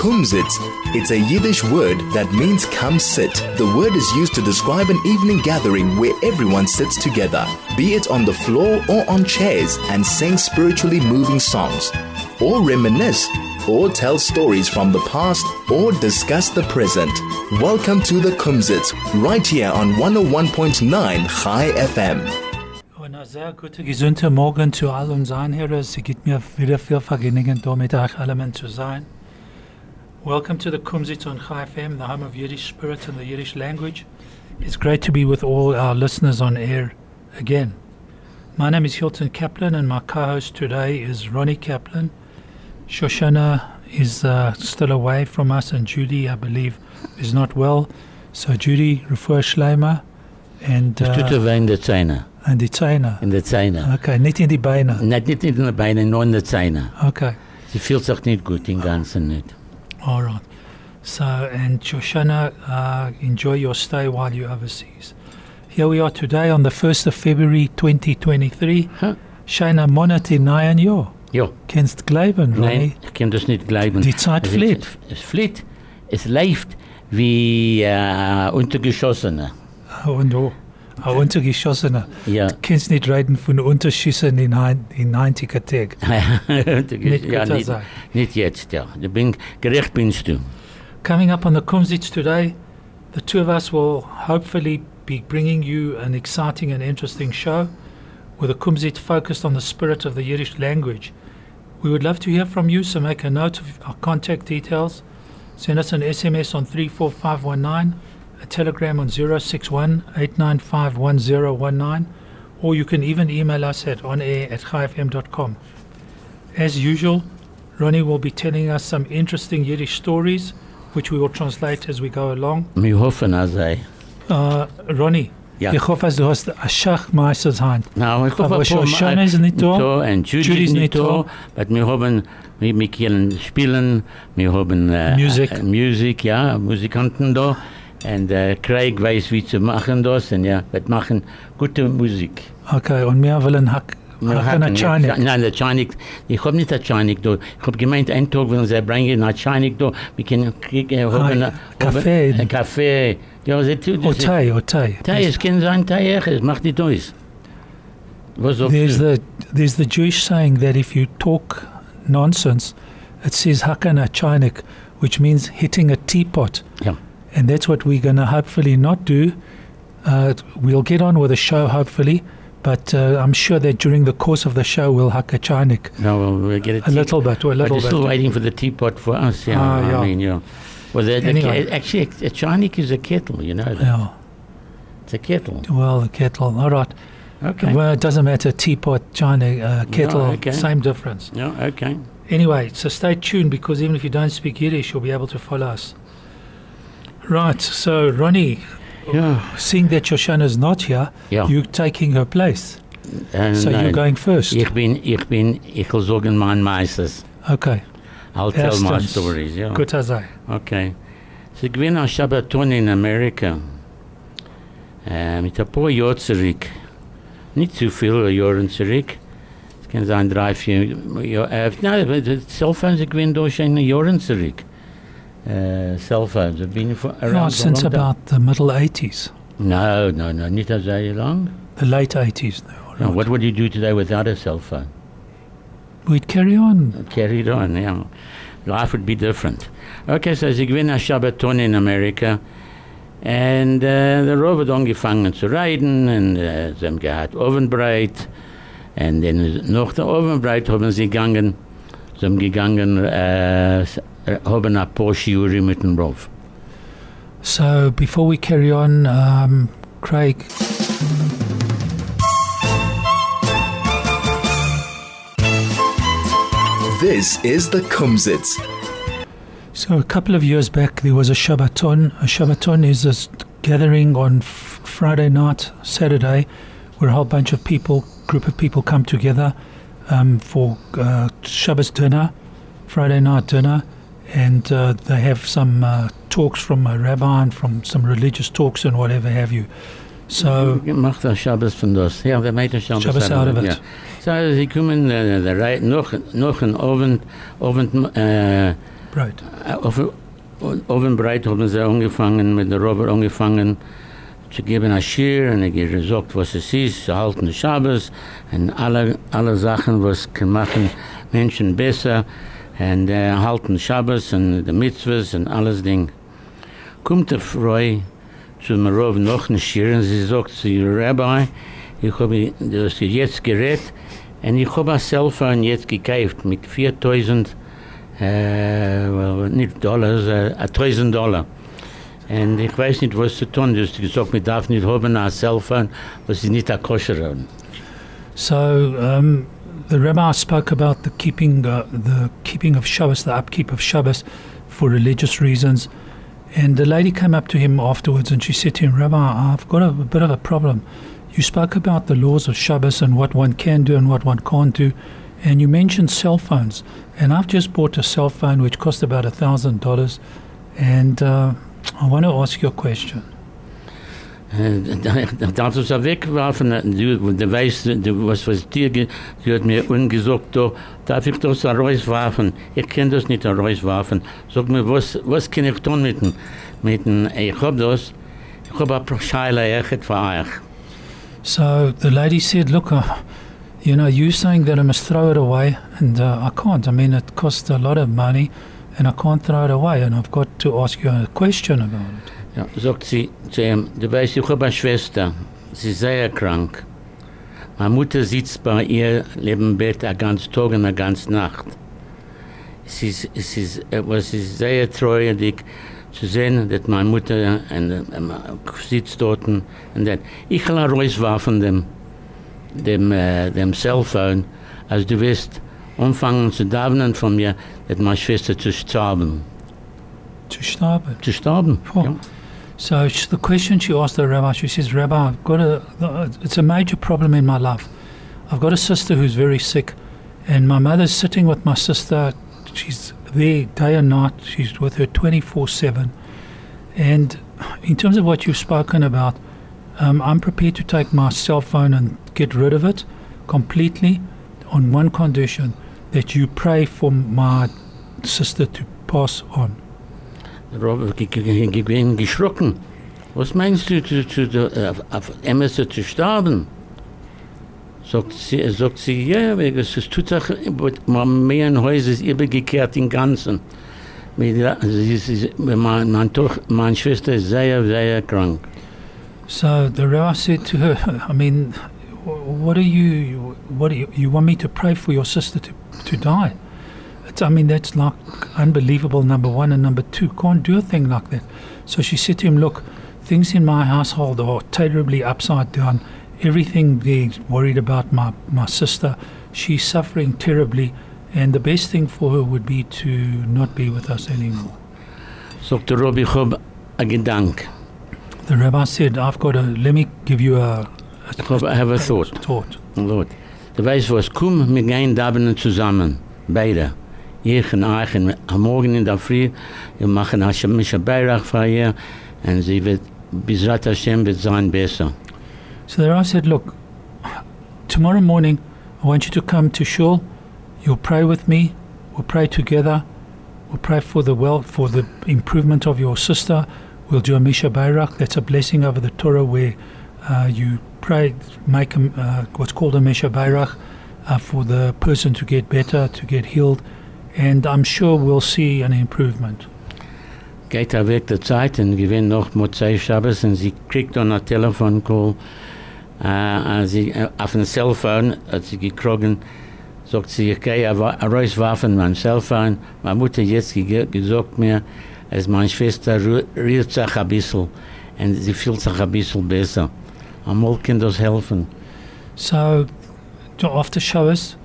Kumzits. It's a Yiddish word that means come sit. The word is used to describe an evening gathering where everyone sits together, be it on the floor or on chairs, and sing spiritually moving songs, or reminisce, or tell stories from the past, or discuss the present. Welcome to the Kumzits, right here on 101.9 Chai FM. Sehr guten, gesunden Morgen zu all unseren Hörern. Es gibt mir wieder viel Vergnügen, da mit euch allen zu sein. Welcome to the Kumzits on Chai FM, the home of Yiddish spirit and the Yiddish language. It's great to be with all our listeners on air again. My name is Hilton Kaplan, and my co-host today is Ronnie Kaplan. Shoshana is uh, still away from us, and Judy, I believe, is not well. So Judy, refer Schleimer, and uh, in der Zähne. and die Zähne. In der Zähne. Okay, nicht in die Beine. Nicht, nicht in den Beinen, nur in der Zähne. Okay, Sie fühlt sich nicht gut, den ganzen nicht. All right. So, and Shoshana, uh, enjoy your stay while you're overseas. Here we are today on the 1st of February 2023. Huh? Shana Monate nahen Jahr. Ja, Kennst glauben, nein, ich kann das nicht glauben. Die Zeit Es- fliegt. Es, es fliegt. Es läuft wie äh, Untergeschossene. Und oh, Ja. Kennst nicht reden von Unterschüssen in, in 90er Tag. Unterges- ja, guter nicht, nicht jetzt, ja. Du bin, gerecht binst du. Coming up on the Kumzits today, the two of us will hopefully be bringing you an exciting and interesting show with a Kumzit focused on the spirit of the Yiddish language. We would love to hear from you, so make a note of our contact details. Send us an SMS on 34519, a telegram on 061 895 1019, or you can even email us at onair at chaifm.com. As usual, Ronnie will be telling us some interesting Yiddish stories, which we will translate as we go along. Wir hoffen, als er. Uh, Ronnie, Ja. ich hoffe, du hast ein Schachmeisters Hand. Nou, ich hoffe, Aber Shoshana ist nicht da. und Judy ist nicht da. Aber wir haben, wir, wir können spielen, wir haben äh, Music. Äh, Musik, ja, Musikanten da. Und äh, Craig weiß, wie zu machen das. Und ja, wir machen gute Musik. Okay, und wir wollen Hack, Wir Hackana hacken, ja. Nein, der Chanik, ich habe nicht der Chanik da. Ich habe gemeint, einen Tag wollen sie bringen, nach Chanik da. Wir können kriegen, äh, haben, Ah, Kaffee. Ein Kaffee. Ja, sie tut das. Otay, Otay. Tei, es kann sein, Tei, es macht nicht aus. Was There's the, there's the Jewish saying that if you talk nonsense, it says Hakana Chanik, which means hitting a teapot. Ja. And that's what we're going to hopefully not do. Uh, we'll get on with the show, hopefully. But uh, I'm sure that during the course of the show, we'll hack a Chanik. No, well, we'll get it. A little bit, a But little they're still waiting for the teapot for us. Yeah, Ah, I yeah. mean, yeah. Well, the, the, Anyway. ke- actually, a chanik is a kettle, you know. that. Yeah. It's a kettle. Well, the kettle. All right. Okay. Well, it doesn't matter. Teapot, China, uh, kettle, okay. same difference. yeah, okay. Anyway, so stay tuned because even if you don't speak Yiddish, you'll be able to follow us. Right. So, Ronnie, Yeah. seeing that Shoshana's not here, Ja. you're taking her place. And, So you're uh, going first. Ich bin, ich bin, ich will sagen mein Meisters. Okay. I'll tell my stories, ja. Gut, Azai. Okay. Sie gewinnen ein Shabbaton in Amerika. Äh, mit ein paar Jahren zurück. Nicht zu viele Jahre zurück. Es kann sein drei, vier Jahre. Äh, nein, Cellphones, sie gewinnen durch eine Jahre zurück. Uh, äh, Cellphones, have been for around since about the middle 80s, No, no, no, not as long. the late 80s. No, No, what would you do today without a cell phone? We'd carry on. carried on, yeah. Life would be different. Okay, so ein Shabbaton in Amerika. Und äh, uh, der Rav hat angefangen zu reiten und äh, uh, sie haben gehabt Ovenbreit. Und dann nach der Ovenbreit haben sie gegangen, sie haben gegangen, äh, s- haben ein paar Schiure mit dem Rav. So, before we carry on, um, Craig, This is the Kumzits. So a couple of years back, there was a Shabbaton. A Shabbaton is a gathering on f- Friday night, Saturday, where a whole bunch of people, group of people, come together um, for uh, Shabbos dinner, Friday night dinner, and uh, they have some uh, talks from a rabbi and from some religious talks and whatever have you. So Macht der Shabbos von das. Ja, der meint der Shabbos. Shabbos out of it. Ja. So, sie kommen, äh, der Reit, noch, noch ein Abend, Abend, äh, Breit. Äh, Auf Ovenbreit haben sie angefangen, mit der Robert angefangen zu geben ein Schir und er gesagt, was es ist, zu halten Schabes und alle, alle Sachen, was kann machen Menschen besser und äh, halten Schabes und die Mitzvahs und alles Ding. Kommt der Frau zu mir Rav noch ein Schir und sie sagt zu ihr Rabbi, ich habe das jetzt gerät und ich habe ein Cellphone jetzt gekauft mit 4000 äh, well, nicht Dollars, äh, 1000 Dollar. Und ich weiß nicht, was zu tun ist. Ich gesagt, man darf nicht haben ein Cellphone, was ist nicht ein Koscher. So um, the rabbi spoke about the keeping uh, the keeping of Shabbos, the upkeep of Shabbos, for religious reasons. And the lady came up to him afterwards and she said to him, Rabbi, I've got a, a bit of a problem. You spoke about the laws of Shabbos and what one can do and what one can't do, and you mentioned cell phones. And I've just bought a cell phone which cost about a thousand dollars, and uh, I want to ask you a question. Es wegwerfen, du, was, was dir, ge- sie hat mir ungesagt, da, darf ich das rauswerfen? Ich das nicht rauswerfen. Sag mir, was, was kann ich tun mit dem, mit dem, ich das, ich Scheile für euch. So the lady said, Look, uh, you know, you're saying that I must throw it away, and uh, I can't. I mean, it costs a lot of money, and I can't throw it away, and I've got to ask you a question about it. Ja, sagt sie zu ihm, du weißt, ich habe eine Schwester, sie ist sehr krank. Meine Mutter sitzt bei ihr neben Bett eine ganze Tag und eine ganze Nacht. Es ist, es ist, was ist sehr treurig zu sehen, dass meine Mutter und, ähm, sitzt dort und dat. ich kann rauswerfen dem, dem, äh, dem Cellphone, als du wirst anfangen zu davenen von mir, dass meine Schwester zu sterben. Stop it. Zu sterben. Oh. Ja. So the question she asked the rabbi, she says, Rabbi, I've got a, it's a major problem in my life. I've got a sister who's very sick, and my mother's sitting with my sister. She's there day and night. She's with her 24 7. And in terms of what you've spoken about, um, I'm prepared to take my cell phone and get rid of it completely on one condition that you pray for my sister to pass on. Robert, geschrocken. Was meinst du, zu, zu, zu, auf, Emerson zu sterben? Sagt sie, sagt sie, ja, es tut sich, man mehr Haus ist übergekehrt im Ganzen. Meine Schwester ist sehr, sehr krank. So the rabbi said to her, I mean, wh- what are you, what do you, you want me to pray for your sister to, to die? It's, I mean, that's like unbelievable, number one. And number two, can't do a thing like that. So she said to him, look, things in my household are terribly upside down. Everything there's worried about my, my sister. She's suffering terribly. And the best thing for her would be to not be with us anymore. Sagt der Rob, ich hab ein Gedanke. The rabbi said, I've got a, let me give you a, Ich hab, I have a thought. thought. Gut. Du weißt was, komm, wir gehen da zusammen. Beide. Ich und und am Morgen in der Früh, wir machen Beirach für ihr, und sie wird, Bizrat Hashem wird sein besser. So the rabbi said, Look, tomorrow morning, I want you to come to Shul. You'll pray with me. We'll pray together. We'll pray for the well, for the improvement of your sister. We'll do a Mi Shebeirach. That's a blessing over the Torah where uh, you pray, make a, uh, what's called a Mi Shebeirach uh, for the person to get better, to get healed. And I'm sure we'll see an improvement. Geht er weg der Zeit und gewinnt noch Mozai Shabbos und sie kriegt dann ein Telefoncall. Äh, äh, sie, äh, auf dem Cellphone hat sie gekriegt, sagt sie, ich gehe rauswerfen mein Cellphone. Meine Mutter jetzt ge- gesagt mir, als meine Schwester rührt sich ein bisschen und sie fühlt sich ein bisschen besser. Einmal kann das helfen. So after Shabbos,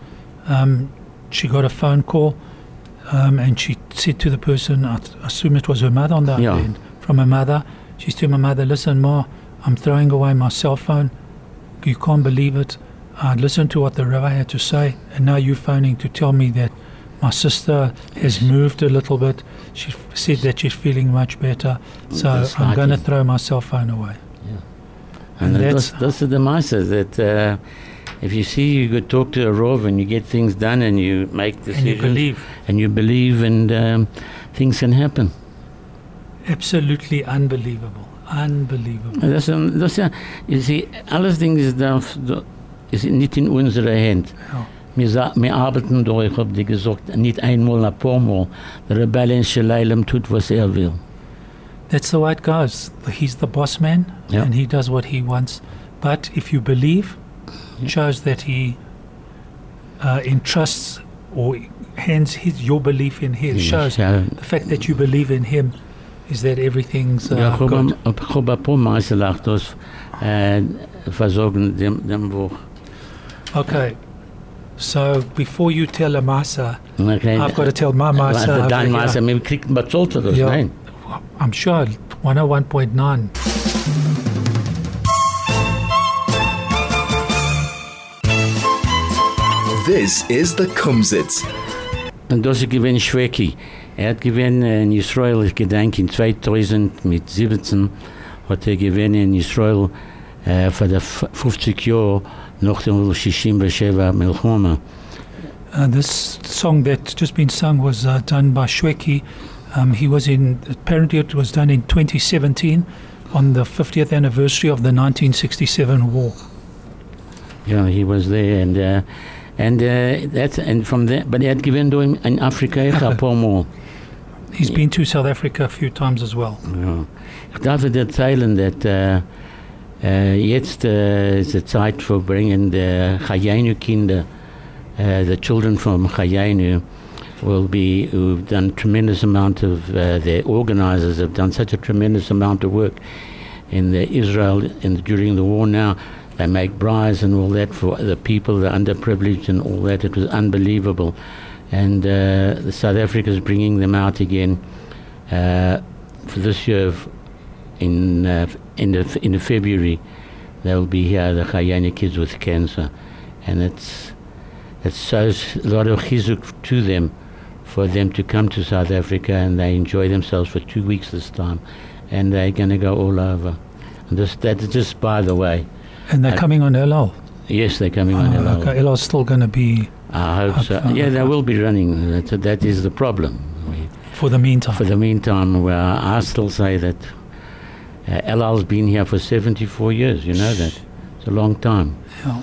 um, she got a phone call um, and she said to the person, I th- assume it was her mother on the Yeah. end, from her mother, she said to my mother, listen, Ma, I'm throwing away my cell phone. You can't believe it. I listened to what the rabbi had to say, and now you're phoning to tell me that my sister has moved a little bit. She f- said that she's feeling much better, so That's I'm going to throw my cell phone away. Und And das, that's- das ist der Meister, dass, äh, if you see you could talk to a Rov and you get things done and you make And decisions you believe. and you believe and um, things can happen. Absolutely unbelievable. Unbelievable. Dat is een, dat is een, je ziet, alles ding is, dan, is niet in onze hand. Ja. Wir, wir arbeiten durch, ich hab dir gesagt, nicht einmal, ein paar Mal. Der Rebell in Shalailem tut, was er will. That's the way it goes. He's the boss man Yeah. and he does what he wants. But if you believe. Shows that he uh, entrusts or hands his, your belief in him. Shows Ja, the fact that you believe in him is that everything's uh, ja, ich hab good. am- ich hab ein paar Mal gesagt, das äh, versorgen dem, dem Buch. Okay. So before you tell a Masa, Okay. I've got to tell my Was Masa. Dein here. Maße, wir kriegen bezahlt oder nein? I'm sure 101.9. This is the Kumzits. Und das ist gewinn Shwekey. Er hat gewinn äh, in Israel, ich gedenke in 2000 mit 17, hat er gewinn in Israel äh, für die 50 Jahre nach dem Shishim Besheva Milchoma. Uh, this song that's just been sung was uh, done by Shwekey. Um, he was in, apparently, it was done in 2017 on the 50th anniversary of the 1967 war. Yeah, he was there and uh, and uh, that's and from there, but gewinn da in, ich ein paar Mal. He's been to South Africa a few times as well. Ja. Ich darf dir erzählen, äh, äh, jetzt äh, ist die Zeit für bringen die Chayenu-Kinder, äh, the children from Chayenu will be, who've done tremendous amount of, uh, their organizers have done such a tremendous amount of work in the Israel in, during the war now. They make brides and all that for the people, the underprivileged and all that. It was unbelievable. And uh, South Africa is bringing them out again uh, for this year in uh, in the in the February they'll be here the Chayani kids with cancer and it's it shows a lot of chizuk to them for them to come to South Africa and they enjoy themselves for two weeks this time and they're going to go all over and this that's just by the way And they're Uh, coming on El Al. yes they're coming on Oh, hello. okay, El Al's still going to be I hope so yeah they will be running that, that is the problem we, for the meantime. For the meantime, well, I still say that uh, El Al's been here for 74 years, you know that. It's a long time. Yeah.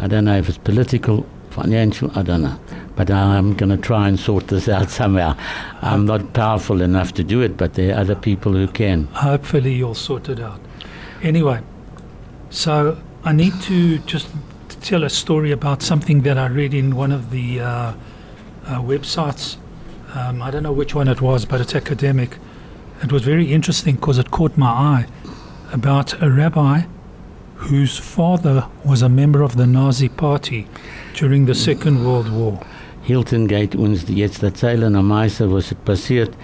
I don't know if it's political, financial, I don't know. But I'm going to try and sort this out somehow. I'm not powerful enough to do it, but there are other people who can. Hopefully, you'll sort it out. Anyway, so I need to just tell a story about something that I read in one of the uh, uh, websites. Um, I don't know which one it was, but it's academic. It was very interesting because it caught my eye about a rabbi whose father was a member of the Nazi Party during the Second World War. Hilton geht uns jetzt erzählen am meisten, was passiert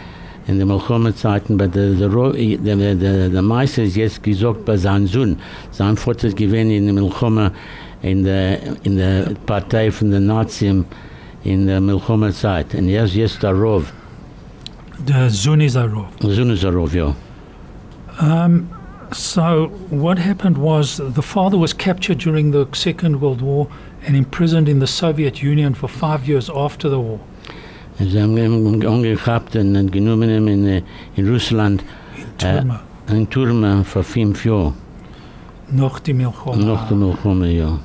in den Milchoma-Zeiten, aber der, der, der, der, der, der meiste ist jetzt gesagt bei seinem Sohn. Sein Vater ist gewesen in der Milchoma, in der, in der Partei von den Nazis in der Milchoma-Zeit. Und er ist jetzt der Rov. The Zunizarov. Sohn ist der Rov, ja. Um, so what happened was the father was captured during the Second World War and imprisoned in the Soviet Union for five years after the war. Sie haben angehabt und genommen in, äh, in Russland, Turma, in Turma für fünf Jahre. noch die Milchoma. Nach Milchoma, ja.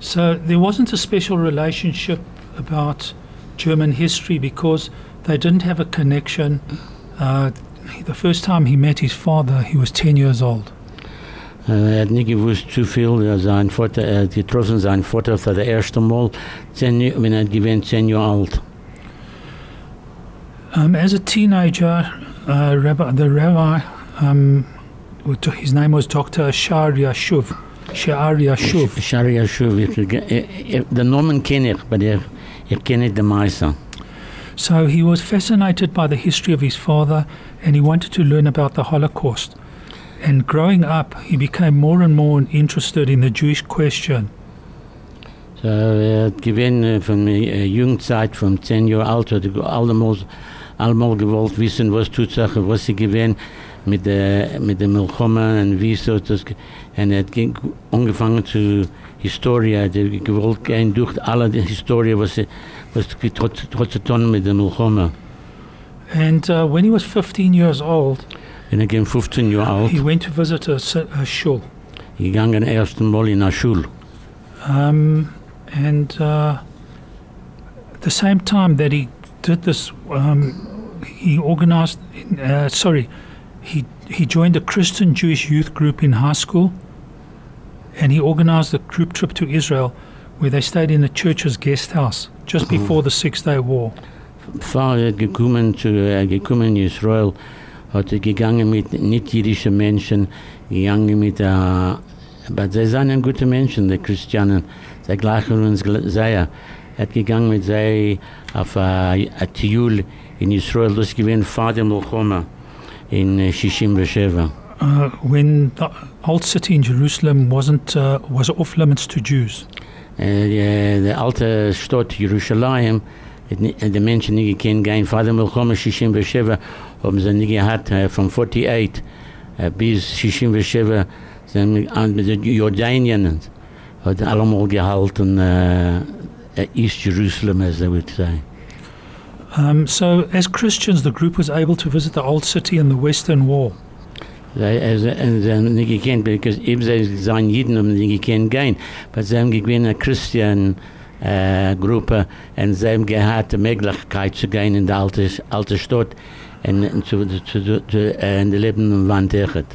So there wasn't a special relationship about German history because they didn't have a connection. Uh, the first time he met his father, he was 10 years old. Äh, Er hat nicht gewusst zu viel. Er, sein Vater, er hat getroffen seinen Vater für das erste Mal, zehn, wenn er gewesen zehn Jahre alt. Um, as a teenager, uh, rabbi, the rabbi, um, his name was Dr. Shar Yashuv. Shar Yashuv. Sharia Shuv. ich- er- er- Den Namen kenne ich, aber er, ich kenne nicht den. So he was fascinated by the history of his father and he wanted to learn about the Holocaust. And growing up, he became more and more interested in the Jewish question. So, er hat äh, von der Jugendzeit, von zehn Jahren alt, hat er allemal, gewollt wissen, was tut sich, was sie gewesen mit der, mit der Milchoma und wie so das, und er hat angefangen zu Historie, er hat gewollt gehen durch alle die was, was get- hat, hat zu tun mit der Milchoma. And uh, when he was 15 years old, Und er ging 15 Jahre alt, he went to visit a shul. gegangen ersten Mal in der Schule. Um, and uh, the same time that he did this, um, he organized, uh, sorry, he, he joined a Christian Jewish youth group in high school and he organized a group trip to Israel where they stayed in the church's guest house just before the Six Day War. Bevor er gekommen zu äh, gekommen in Israel, hat er gegangen mit nicht jüdischen Menschen, gegangen mit, äh, aber sie sind gute Menschen, die Christianen, sie gleichen uns sehr. Gegangen mit sie auf äh, ein Tiul in Israel, das gewinnt Vater Milchoma in äh, Shishim Besheva. Uh, when the old city in Jerusalem wasn't uh, was off limits to Jews. Die, die alte Stadt Jerusalem, hat ni- die gekannt, gehen Vater Milchoma Shishim Besheva, haben sie nicht gehabt, von 48 äh, bis Shishim Besheva, sind mit den Jordanien, hat allemal gehalten, äh, East Jerusalem, as they would say. Um, so, as Christians, the group was able to visit the old city and the Western Wall. Sie äh, sie- äh, sie haben because eben sie Jeden, haben nicht gekannt gehen, aber sie haben gewinnt eine Christian uh, äh, Gruppe und uh, sie haben gehabt die Möglichkeit zu gehen in die alte, alte Stadt und, zu, zu, zu äh, in die lebenden Wand echt.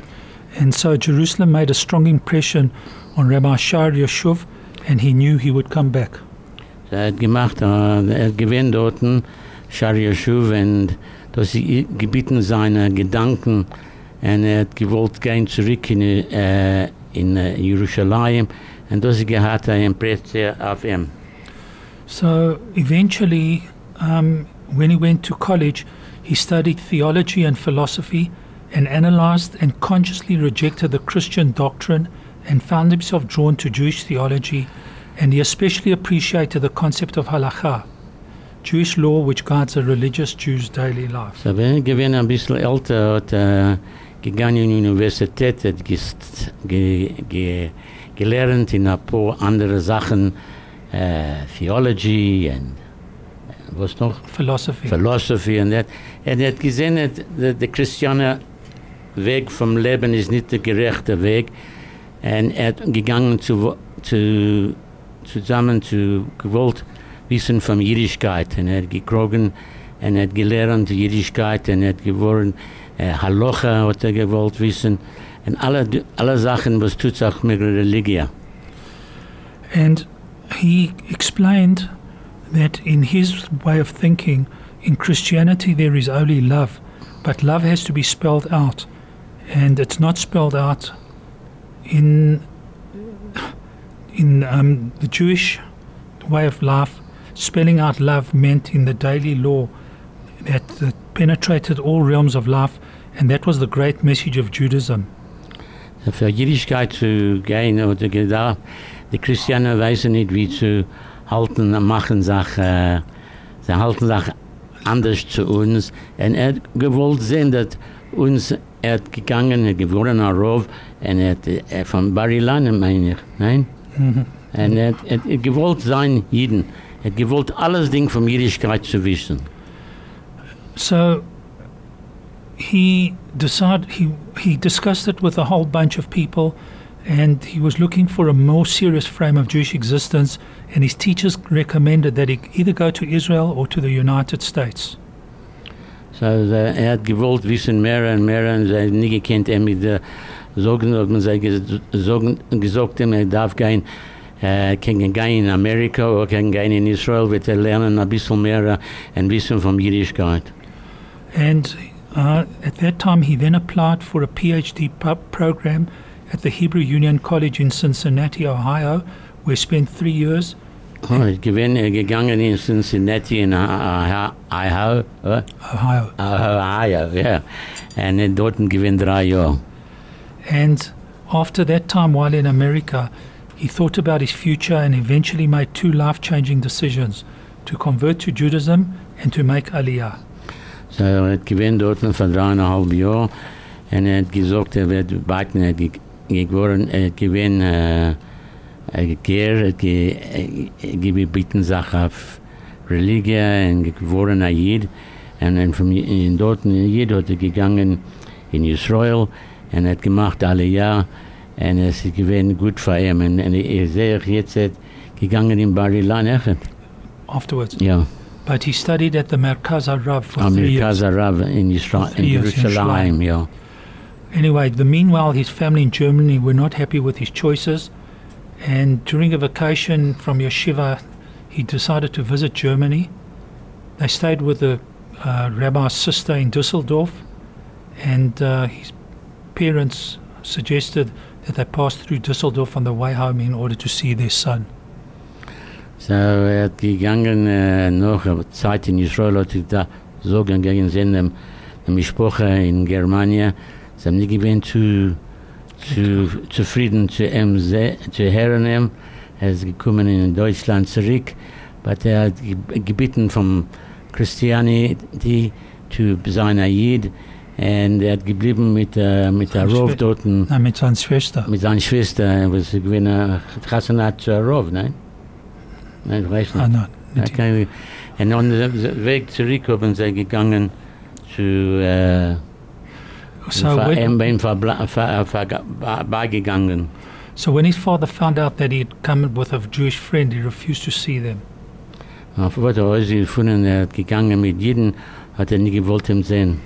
And so, Jerusalem made a strong impression on Rabbi Shar Yeshuv, and he knew he would come back. Er hat gemacht, äh, er hat dort, Yeshuv, und seine Gedanken, und er hat gewollt gehen zurück in, äh, in äh, Jerusalem, Impression auf ihm. So, eventually, um, when he went to college, he studied theology and philosophy and analyzed and consciously rejected the Christian doctrine and found himself drawn to Jewish theology, and he especially appreciated the concept of halakha, Jewish law which guides a religious Jew's daily life. So, er gewinn ein bisschen älter, hat er gegangen in die Universität, hat gest, ge, ge, gelernt in ein paar andere Sachen, äh, Theology und äh, was noch? Philosophy. Philosophy und das. Und er hat gesehen, der, der christiane Weg vom Leben ist nicht der gerechte Weg. Und er hat gegangen zu, zu, zusammen zu gewollt wissen von. Und er hat gekrogen und hat gelernt und hat geworden, äh, Halacha hat er gewollt wissen. Und alle, alle Sachen, was tut sich mit. And he explained that in his way of thinking, in Christianity there is only love, but love has to be spelled out, and it's not spelled out in in um, the Jewish way of life. Spelling out love meant in the daily law that, that penetrated all realms of life, and that was the great message of Judaism. Für Jüdischkeit zu gehen oder gedacht, die Christianen wissen nicht, wie zu halten machen sich, äh, sie halten sich anders zu uns. Und er gewollt sehen, dass uns, er gegangen, er geworden Rauf, und er äh, von Bar Ilan, meine ich, nein? Mhm. Und er hat, er gewollt sein, Jeden. Er hat gewollt alles Ding von Jüdischkeit zu wissen. So he decided he he discussed it with a whole bunch of people, and he was looking for a more serious frame of Jewish existence. And his teachers recommended that he either go to Israel or to the United States. So, äh, er hat gewollt wissen mehr und mehr und sie nie gekannt, er mit der Sorgen, hat man sei gesagt, ihm, er darf gehen, äh, kann gehen in Amerika oder kann gehen in Israel, wird er lernen ein bisschen mehr äh, und wissen Jüdischkeit. And uh, at that time, he then applied for a PhD program at the Hebrew Union College in Cincinnati, Ohio, where he spent three years. Oh, ich bin äh, gegangen in Cincinnati in Ohio, Ohio, Ohio. Ohio, ja, und er dort gewinnt drei Jahre. And after that time, while in America, he thought about his future and eventually made two life changing decisions to convert to Judaism and to make Aliyah. So, er hat gewinnt dort für dreieinhalb Jahre Und er hat gesagt, er wird er hat ge- geworden, er hat gewinn, äh, er hat ge- gebeten sich auf Religion und geworden Jid. Und von dort in Jid hat er gegangen in Israel und hat gemacht alle Jahr. Und es ist gewinn gut für ihn. Und, und er sehe ich jetzt gegangen in Bar Ilan, echt? afterwards. Ja. But he studied at the Merkaz Rav for three years. Rav in in Jerusalem, ja. Anyway, the meanwhile, his family in Germany were not happy with his choices, and during a vacation from yeshiva, he decided to visit Germany. They stayed with the uh, rabbi's sister in Dusseldorf, and uh, his parents suggested that they pass through Dusseldorf on the way home in order to see their son. So, er hat gegangen, noch eine Zeit in Israel, hat da so gegangen sind, dem, dem Sprache in Germania, haben nicht gewinnt zu, zu, zufrieden zu ihm, zu hören ihm. Er gekommen in Deutschland zurück, aber er hat ge- gebeten vom Christianity zu sein Ayid, und er hat geblieben mit, äh, mit der Seine Rov dort, Na, mit seiner Schwester. mit seiner Schwester, was gewinnen, Chassanat zu Rov, nein? Nein, ich weiß nicht. Ah, nein, nicht und on dem Weg zurück haben sie gegangen zu äh, so, when, ihm beim Verbla- ver- ver- ba- beigegangen. so when his father found out that he had come with a Jewish friend, he refused to see them. Auf was er alles gefunden, er hat gegangen mit jedem, hat er nie gewollt ihm sehen.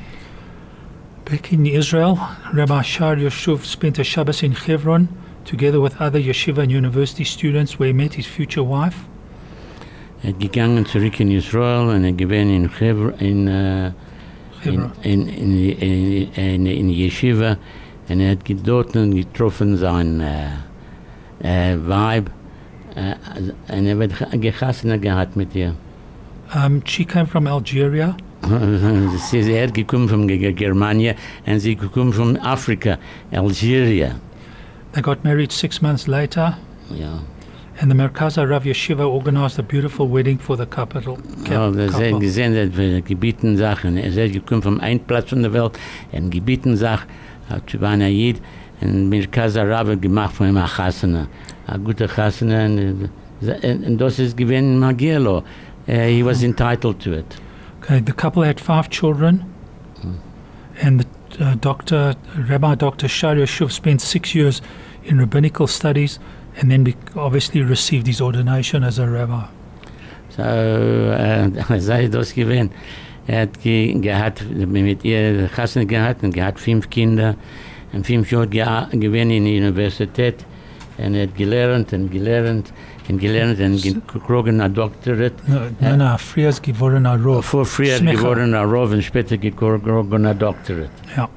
Back in Israel, Rabbi Shar Yoshuv spent a Shabbos in Hebron together with other yeshiva and university students where he met his future wife. Er gegangen zurück in Israel und er gewesen in Hebron, in, in, Hebron. in, in, in, in, in Yeshiva und er hat dort getroffen sein äh, äh, Weib äh, und er wird gehassen gehabt mit ihr. Um, she came from Algeria, Sie ist er gekommen von Germania und sie gekommen von Afrika, Algeria. they got married six months later, Ja. and the Merkaz HaRav Yeshiva organized a beautiful wedding for the couple. Ja, wir sehen couple. gesehen, dass wir gebieten Sachen. Er ist gekommen vom einen Platz von der Welt, und gebieten Sach, zu einer Jid, und mit Kaza Rabbe gemacht von ihm eine Chassene. Eine gute Chassene, und, und das ist gewesen Magelo. Uh, he was entitled to it. Okay, the couple had five children, and the, uh, Dr. Rabbi Dr. Shar Yoshuv spent six years in rabbinical studies, and then obviously received his ordination as a rabbi. So, äh, sei das gewesen. Er hat ge gehabt, mit ihr Kassen gehabt und gehabt fünf Kinder und fünf Jahre ge gewesen in der Universität und er hat gelernt und gelernt und gelernt und gekriegt ein Doktorat. No, no, no, Frias geworden a Rov. Vor früher geworden ein Rav und später gekriegt ein Doktorat. Yeah.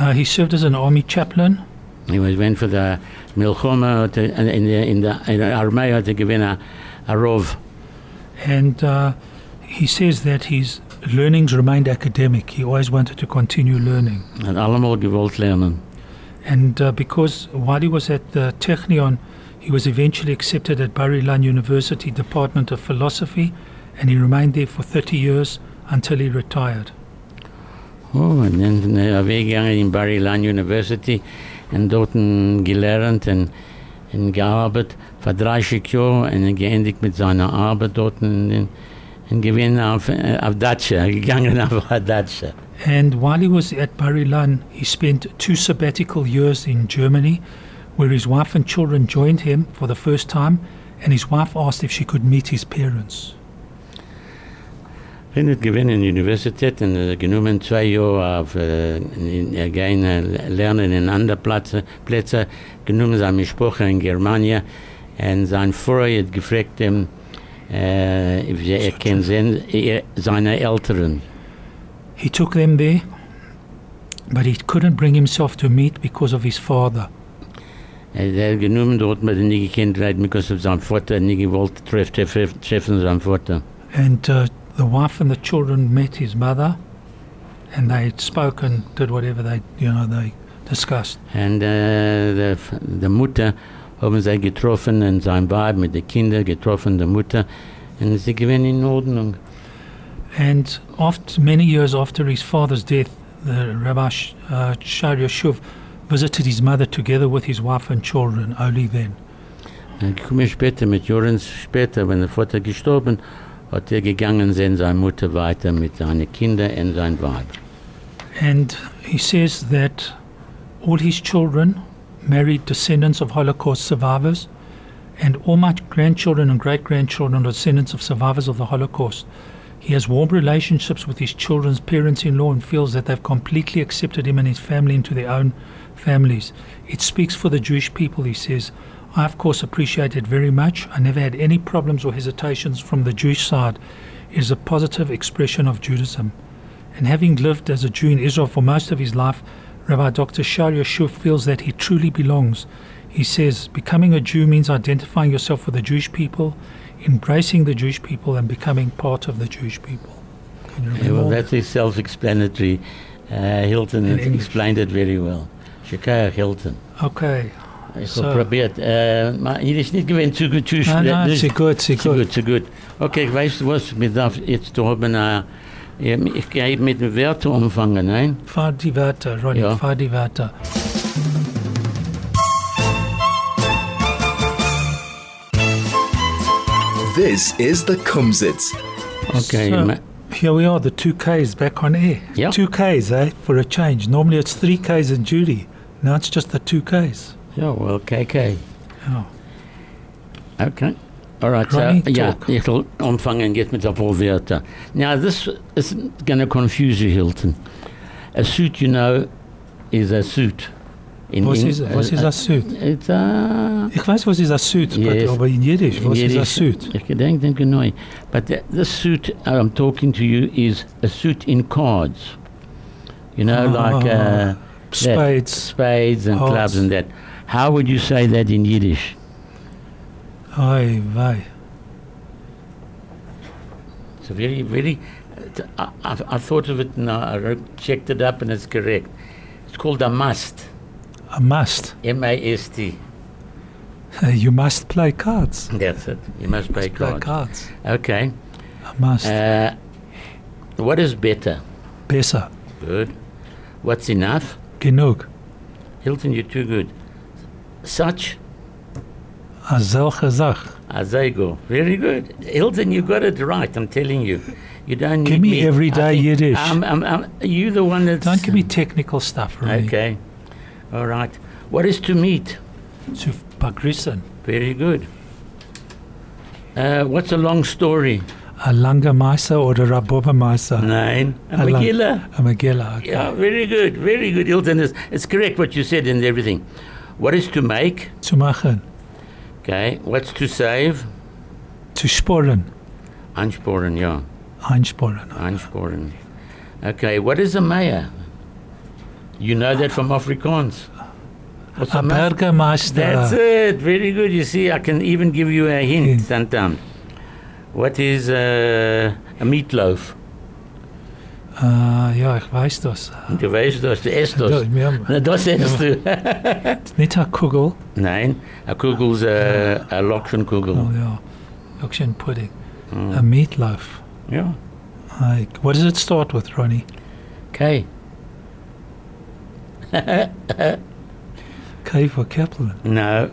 Uh, he served as an army chaplain, He was went for the Milchoma er- in the in der in der Armee hat er gewonnen ein Rav. and uh, he says that his learnings remained academic. He always wanted to continue learning. Hat allemal gewollt lernen. And uh, because while he was at the Technion, he was eventually accepted at Bar Ilan University Department of Philosophy, and he remained there for 30 years until he retired. Oh, und dann sind wir weggegangen in Bar Ilan University und dort gelernt und, und gearbeitet für 30 Jahre und geendigt mit seiner Arbeit dort und, und gewinn auf, uh, auf Datsche, gegangen auf Datsche. And while he was at Bar Ilan, he spent two sabbatical years in Germany, where his wife and children joined him for the first time, and his wife asked if she could meet his parents. Ich bin gewinn in der Universität und äh, genommen zwei Jahre auf äh, in, äh, lernen in anderen Plätze, Plätze genommen seine Sprache in Germania und sein Freund hat gefragt ihm, äh, if sie erkennen sehen, er, seine Eltern. He took them there, but he couldn't bring himself to meet because of his father. Hat genommen dort mit den nie gekannt, weil because of Vater nie gewollt treff, treff, treffen. And uh, the wife and the children met his mother, and they spoke and did whatever they, you know, they discussed. Und äh, der, der Mutter haben sie getroffen und sein Weib mit den Kindern getroffen, der Mutter. Und sie gewinnen in Ordnung. And after many years after his father's death, the Rabbi uh, visited his mother together with his wife and children only then. Dann komme ich später, mit Jahren später, wenn der Vater gestorben, hat er gegangen sein, seine Mutter weiter mit seinen Kindern und sein Weib. And he says that all his children married descendants of Holocaust survivors, and all my grandchildren and great grandchildren are descendants of survivors of the Holocaust. He has warm relationships with his children's parents in law and feels that they've completely accepted him and his family into their own families. It speaks for the Jewish people, he says. I, of course, appreciate it very much. I never had any problems or hesitations from the Jewish side. It is a positive expression of Judaism. And having lived as a Jew in Israel for most of his life, Rabbi Dr. Shar Yoshuv feels that he truly belongs. He says, becoming a Jew means identifying yourself with the Jewish people, embracing the Jewish people, and becoming part of the Jewish people. Yeah, well, that is self-explanatory. Uh, Hilton has explained it very well. Shekaya Hilton. that? Okay. Ich So- habe probiert. Äh, maar hier ist nicht gewesen zu gut zu No, schnell. no, Das- c'est good, c'est Zu good. gut, zu gut. Okay, weißt du was, wir darf jetzt da haben, äh, ich gehe mit den Werten umfangen, nein? Fahr die Wörter, Ronny, Ja. fahr die Wörter. This is the Kumzits. Okay, So, ma- here we are, the two Ks back on air. Yeah. Two Ks, eh, for a change. Normally it's three Ks in Judy. Now it's just the two Ks. ja, well, KK. Ja. Okay. All right, Ronnie, so, talk. ich will umfangen jetzt mit ein paar Wörter. Now, this is going to confuse you, Hilton. A suit, you know, is a suit. In Was Eng- is, was is uh, a suit? It's a... Ich weiß, was ist ein Suit, Yes. but, aber in Jiddisch, was ist ein Suit? Ich gedenk den genau. But the, the suit I'm talking to you is a suit in cards. You know, like uh, Spades. spades and Hearts. clubs and that. How would you say that in Yiddish? Oi, wei. It's a very, very. I, I, I thought of it and I checked it up and it's correct. It's called a must. A must. M A S T. You must play cards. That's it. You must Play cards. play cards. Okay. A must. Uh, what is better? Besser. Good. What's enough? Genug. Hilton, you're too good. Such A solche Sach. as I go. Very good. Hilton, you got it right, I'm telling you. You don't Give need me everyday Yiddish. I'm, I'm, I'm, you the one that's... Don't give me technical stuff, Ronnie. Okay. All right. What is to meet? Zu begrüßen. Very good. Uh, what's a long story? A lange Meister oder a Bobber Meister. A A Megillah. A Megillah. okay. Yeah, very good. Very good, Hilton. It's, it's correct what you said and everything. What is to make? Zu machen. Okay. What's to save? Zu sporen. Ansporen, ja. Einsporen. Ansporen. Okay, what is a mayor? You know that from Afrikaans. What's A? Bürgermeister. That's it. Very good. You see, I can even give you a hint Hint. sometimes. What is uh, a meatloaf? Uh, ja, ich weiß das. Du weißt das, du isst Ja, das. Na, Das isst du. nicht eine Kugel. Nein, a kugel's a, a Lokschenkugel. Oh, ja. Yorkshire pudding. Mm. A meatloaf. Ja. Like, what does it start with, Ronnie? Okay. K for Kaplan. No.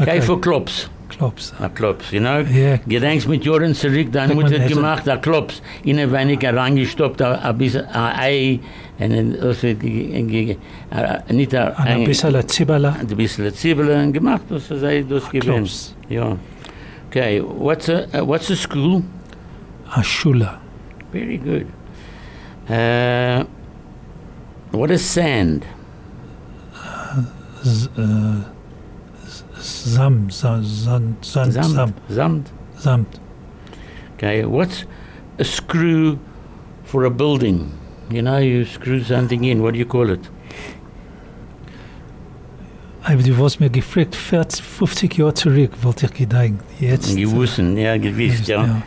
Okay. Okay, for klops. Klops. A klops, you know? Ja, Gedenkst mit Jahren zurück, deine Mutter hat gemacht, a klops, in ein wenig reingestoppt, a, a bisschen a Ei, und dann also, ge- ge- a- a- nicht a, ein bisschen Zibala. ein bisschen Zwiebeln und gemacht, das sei das. Ja. Okay, what's a, uh, what's a school? A Schule. Very good. Uh, what is sand? Z, Sam, Sam, Sam, Sam, Sam, Samt. Samt. Samt. Okay, what's a screw for a building? You know, you screw something in, what do you call it? Du hast mir gefragt, 40, 50 Jahre zurück, wollte ich gedenken. Jetzt. Gewusst, ja, gewiss, jetzt, ja.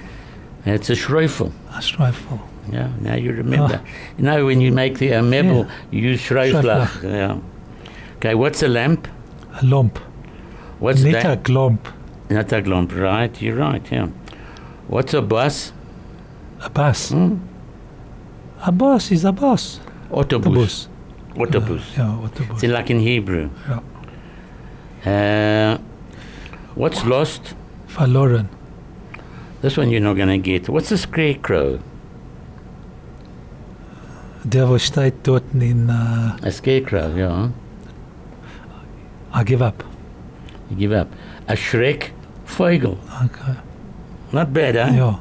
It's a Schreifel. A Streifel. Yeah, now you remember. You know, when you make the uh, mebel, you use Schreiflach. Yeah. Okay, what's a lamp? A Lomp. What's Nicht a that? Glomp. Not a lamp, right? You're right, yeah. What's a bus? A Bass. Hmm? A bus is a bus. Autobus. Autobus. Ja, autobus. It's like in Hebrew. Ja. Uh, what's lost? Verloren. This one you're not going to get. What's a scarecrow? Der wo steht dort in uh, A scarecrow, yeah. I give up. You give up. A shrek Vogel. Okay. Not bad, huh? Ja.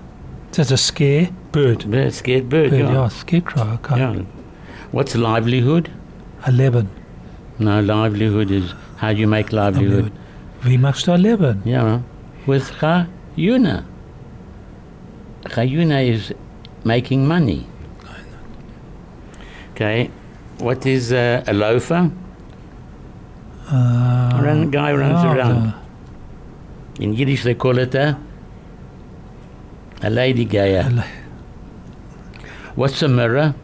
That's a scare bird. Bird, scared bird, bird yeah. ja, scarecrow. Okay. Yeah. What's livelihood? 11. No, livelihood is how do you make livelihood? Wie machst du 11? Yeah. With Chayuna. Chayuna is making money. Okay. What is uh, a loafer? Uh, Run, guy runs ja, around. In Yiddish they call it a, a lady gayer. the- What's a mirror?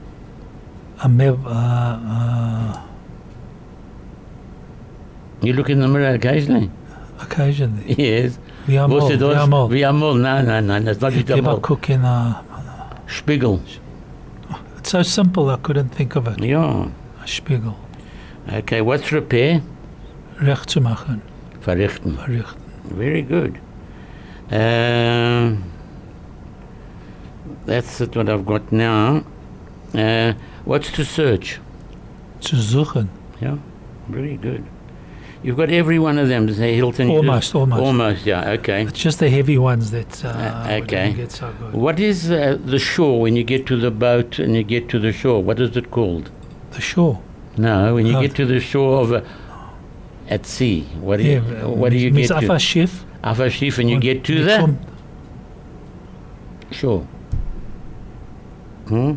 A mev, uh, uh, You look in the mirror occasionally. occasionally. Yes. Wie einmal, Wusste We are einmal. Wie einmal? Nein, nein, nein, das war Ich nicht gebe einmal. a cook in a... Spiegel. It's so simple I couldn't think of it. Ja. A Spiegel. Okay, what's repair? Recht zu machen. Verrichten. Verrichten. Very good. Um, that's it, what I've got now. Uh, what's to search? Zu suchen. Yeah, very good. You've got every one of them. Say Hilton. Almost, almost. Almost, yeah. Okay. It's just the heavy ones that uh, Uh, okay. get so good. What is uh, the shore when you get to the boat and you get to the shore? What is it called? The shore. No, when you Oh. get to the shore of a, at sea. What do you, Yeah, what do you get to? Schiff. And you get to die the kommt- shore. Hmm?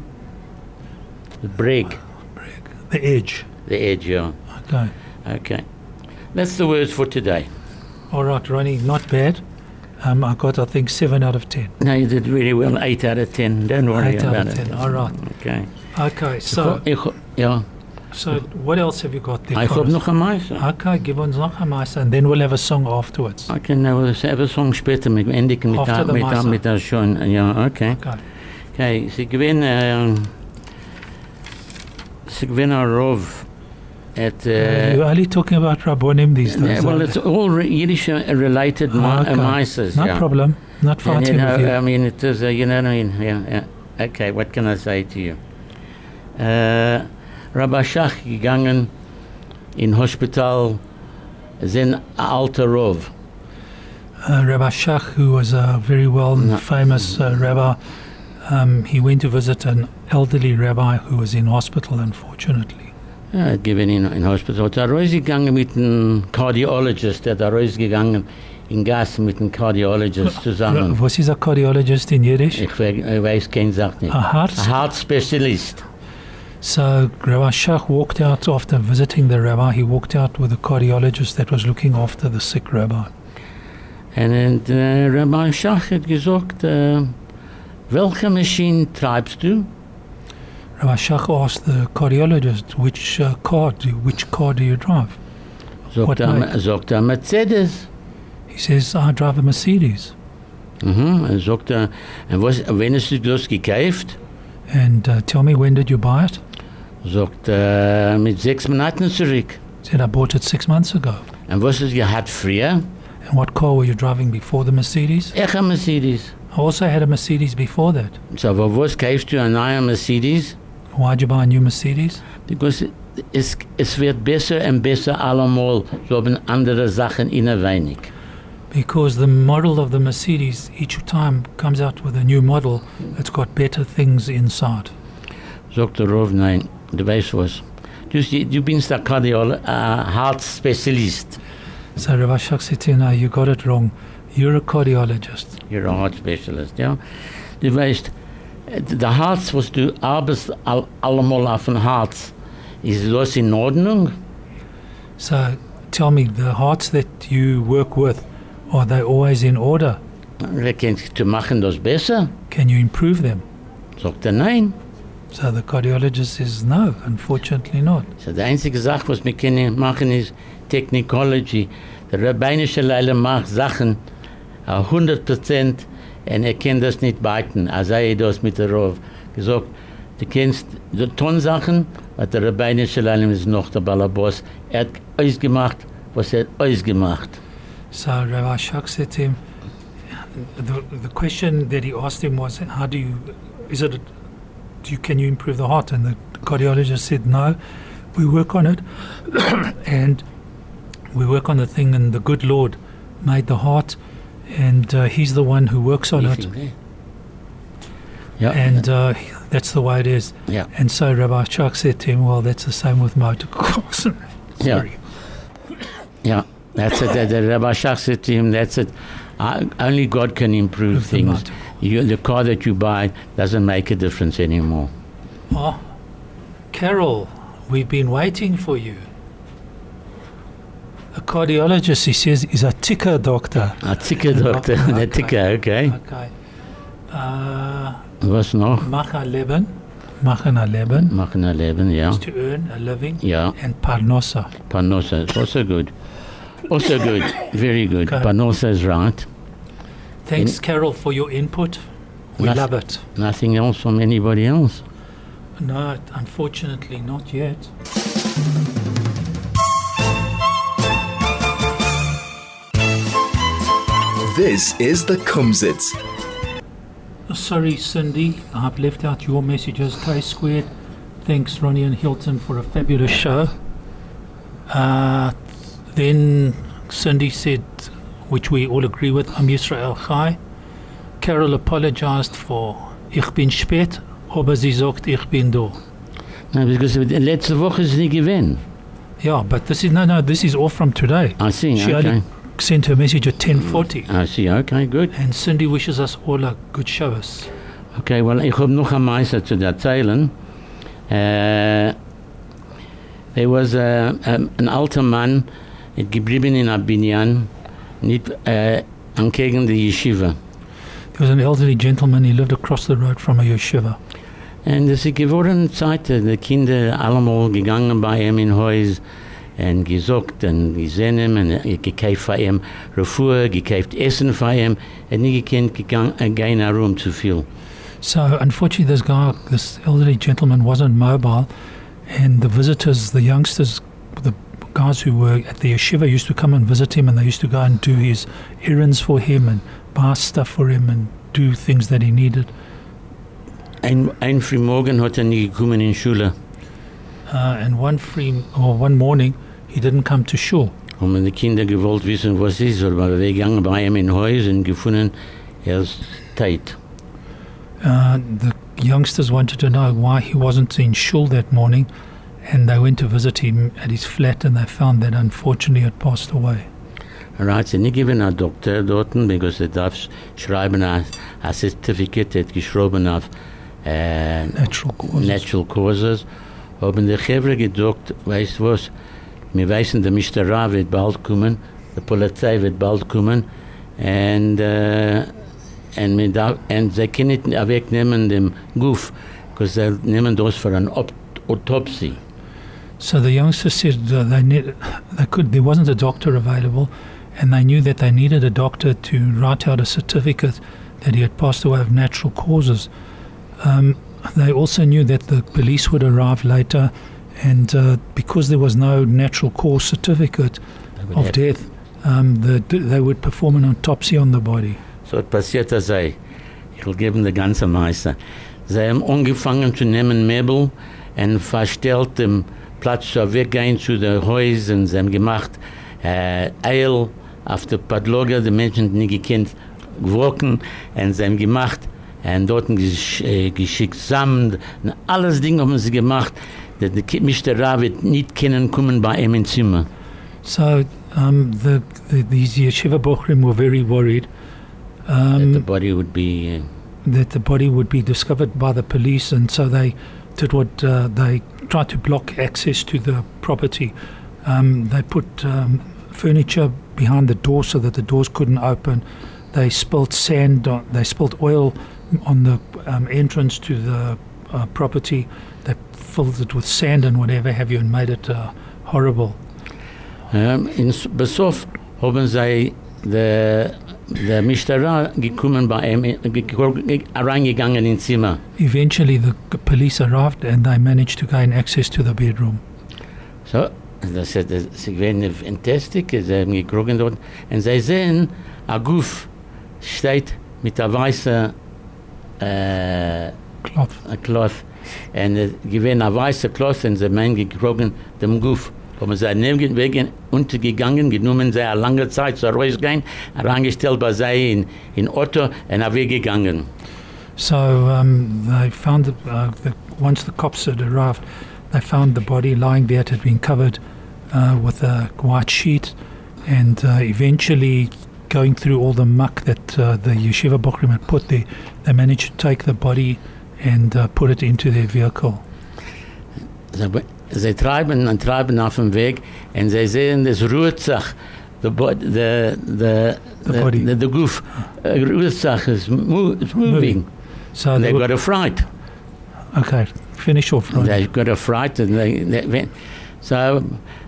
The break. The edge. the edge, yeah. Okay. Okay. That's the words for today. All right, Ronnie, not bad. Um, I got, I think, 7 out of 10. No, you did really well. 8 out of 10. Don't worry 8 out about of it. 10. All right. Okay. Okay, so ja, so what else have you got there? for habe noch so. Okay, give uns noch Meister, and then we'll have a song afterwards. Okay, now we'll have a song später mit Endigen mit After the mit Meister. mit der schon. Ja, okay. Okay. Okay, sie gewinnen, äh, sie gewinnen Rov at, Uh, äh, you're only talking about Rabbonim these days. yeah, well, it's all re- Yiddish uh, related Ah, okay. mices. No yeah. problem. Not fighting you know, with you. I mean, it is, uh, you know what I mean? Yeah, yeah. Okay, what can I say to you? Uh, Rabbi Shach gegangen in Hospital, sind alter Rov. Uh, Rabbi Shach, who was a very well No. famous uh, rabbi, um, he went to visit an elderly rabbi who was in hospital, unfortunately. Ja, hat gewinn in, in Hospital. Er rausgegangen mit einem Cardiologist, er hat rausgegangen in Gas mit einem Cardiologist zusammen. Was is a cardiologist in Yiddish? Ich, ich weiß kein Sach nicht. A heart. Ein Heartspezialist. So Rabbi Shach walked out after visiting the rabbi. He walked out with a cardiologist that was looking after the sick rabbi. Und äh, Rabbi Shach hat gesagt, äh, welche Maschine treibst du? Rabbi Shach asked the cardiologist, "Which uh, car do which car do you drive?" Sagt er, sagt er Mercedes. He says, "I drive a Mercedes." Mhm. Und sagt er, und was, wenn hast du das gekauft? And uh, tell me, when did you buy it? Sagt er, mit sechs Monaten zurück. Said, "I bought it six months ago." Und was hast du gehabt früher? And what car were you driving before the Mercedes? Ich ein Mercedes. I also had a Mercedes before that. So, aber was kaufst du ein neuer Mercedes? Why'd you buy a new Mercedes? Because es, es wird besser und besser allemal. So haben andere Sachen in wenig. Because the model of the Mercedes each time comes out with a new model that's got better things inside. Sagt der Rov, nein, du weißt was. Du, du bist ein Kardiol, ein Heartspezialist. So Rabbi Shach said to you got it wrong. You're a cardiologist. You're a heart specialist, ja. Du weißt, der Herz, was du arbeitest all, allemal auf dem Herz, ist das in Ordnung? So tell me, the hearts that you work with, are they always in order? Kennt zu machen das besser? Can you improve them? Sagt er nein. So the cardiologist says, no, unfortunately not. So the einzige Sache, was wir können machen, ist Technology. Der rabbinische Leile macht Sachen a 100 Prozent und er kann das nicht. Als er das mit der Rov gesagt, Du kennst die Tonsachen, was der Ribono Shel Olam ist noch der Balabos. Er hat alles gemacht, was er alles gemacht. So Rabbi Shach said to him, the, the question that he asked him was, how do you, is it, do you, can you improve the heart? And the cardiologist said, no, we work on it. and we work on the thing and the good Lord made the heart and uh, he's the one who works on it. Ja, And uh, that's the way it is. ja, And so Rabbi Shach said to him, well, that's the same with motor cars. Sorry. ja. That's it. Rabbi Shach said to him, that's it. I, only God can improve things. You, the car that you buy doesn't make a difference anymore. Oh, Carol, we've been waiting for you. A cardiologist, he says, is a ticker doctor. A ticker doctor, a Okay. ticker, okay. Okay. Uh, Was noch? Machen Leben, Machen ein Leben, ja. is to earn a living, Ja, and Parnosa. Panosa is also good. Also good, very good. Okay. Parnosa is right. Thanks, Carol, for your input. We Noth- love it. Nothing else from anybody else. No, unfortunately, not yet. This is the Kumzits. Oh, Sorry, Cindy, I've left out your messages. K squared. Thanks, Ronnie and Hilton, for a fabulous show. Uh, then Cindy said, which we all agree with, Am Yisrael Chai. Carol apologized for Ich bin spät, aber sie sagt, ich bin da. No, because letzte Woche ist nie gewesen. Yeah, but this is no, no. This is all from today. I see, She okay. only sent her message at 10:40, I see, okay, good. and Cindy wishes us all a good Shabbos. Okay, well, ich habe noch ein Meister zu erzählen. Äh, there was a, a, ein alter Mann, hat geblieben in Abinyan, Eh, angegen die Yeshiva. There was an elderly gentleman. He lived across the road from a yeshiva. Und es ist geworden Zeit, äh, eh, die Kinder allemal gegangen bei ihm in Haus und gesagt und gesehen ihm und äh, eh, gekauft für ihm Refuhr, gekauft Essen für ihm und nicht gekannt gegangen, herum zu viel. So unfortunately, this guy, this elderly gentleman, wasn't mobile, and the visitors, the youngsters, the guys who were at the yeshiva used to come and visit him, and they used to go and do his errands for him and buy stuff for him and do things that he needed. Ein, ein Frühmorgen hat er nicht gekommen in Schule. Uh, and one free or one morning, he didn't come to shul. Haben die Kinder gewollt wissen, was ist, aber wir gegangen bei ihm in Haus und gefunden, er ist tot. Uh, the youngsters wanted to know why he wasn't in shul that morning, and they went to visit him at his flat, and they found that unfortunately he had passed away. Hat sie nicht gegeben an Doktor dort, because er darf schreiben, ein Certificate, er hat geschrieben auf äh, Natural causes. Natural Causes. Haben die Chevre gedacht, weißt was, wir wissen, der Mishtara wird bald kommen, die Polizei wird bald kommen, und, äh, und, wir da, und sie können nicht wegnehmen dem Guff, because sie nehmen das für eine Op Autopsie. So the youngster said they need, they could there wasn't a doctor available, and they knew that they needed a doctor to write out a certificate that he had passed away of natural causes. Um, they also knew that the police would arrive later, and uh, because there was no natural cause certificate of death, um, the, they would perform an autopsy on the body. So hat passiert das sei. Ich will geben den ganzen Meister. Sie haben angefangen zu nehmen Möbel und verstellt den Platz zu weggehen zu den Häusern. Sie haben gemacht äh, Eil auf der Padloga, die Menschen die nicht gekannt gewrochen und sie haben gemacht und dort gesch äh, geschickt und alles Dinge haben sie gemacht. Der der Mr. Ra wird nicht können kommen bei ihm im Zimmer. So um, the, the these yeshiva bochrim were very worried. that the Um, body would be... Uh, that the body would be discovered by the police, and so they did what uh, they tried to block access to the property. Um, they put um, furniture behind the door so that the doors couldn't open. They spilled sand. On, they spilled oil on the um, entrance to the uh, property. They filled it with sand and whatever have you, and made it uh, horrible. Ähm, in, besov haben sie die der Mishtara gekommen bei ihm, äh, reingegangen ins Zimmer. Eventually, the police arrived and they managed to gain access to the bedroom. So, das ist, ist gewesen fantastisch, sie haben gekrogen dort, und sie sehen, ein Guff steht mit der weißen äh, Cloth. Cloth, und es gewesen ein weißer Cloth, und sie haben gekrogen dem Guff. Haben sie neben wegen untergegangen, genommen lange Zeit zu rausgehen, reingestellt bei sie in, in Otto und er weggegangen. So um, they found the, uh, the, once the cops had arrived, they found the body lying there. It had been covered uh, with a white sheet, and uh, eventually, going through all the muck that uh, the yeshiva bochrim had put there, they managed to take the body and uh, put it into their vehicle. Sie, treiben und treiben auf dem Weg und sie sehen, das ruht sich. The, the, the, The body. the, the goof uh, is, mo- is moving. So And they got a fright. okay, finish off. Ron. They got a fright and they, they went. So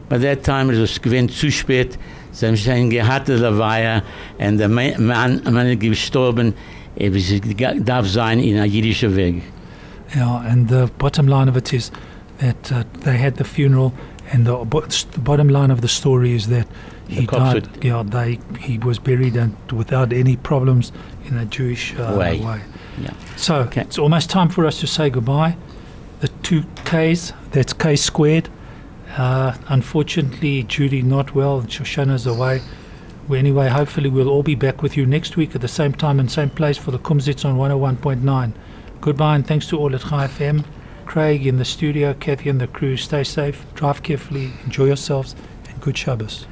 by that time it was gewesen zu spät. Sie haben schon gehabt, der Weihe, und der Ma- Mann, Mann ist gestorben. Er ist- darf sein in einer jüdischen Weg. Yeah, and the bottom line of it is that uh, they had the funeral, and the, the bottom line of the story is that he died. Yeah, they he was buried and without any problems in a Jewish uh, Way. Yeah. So Okay. it's almost time for us to say goodbye. The two K's, that's K squared. Uh, unfortunately, Judy not well, Shoshana's away. Well, anyway, hopefully we'll all be back with you next week at the same time and same place for the Kumzits on 101.9. Goodbye and thanks to all at Chai FM. Craig in the studio, Kathy and the crew. Stay safe, drive carefully, enjoy yourselves, and good Shabbos.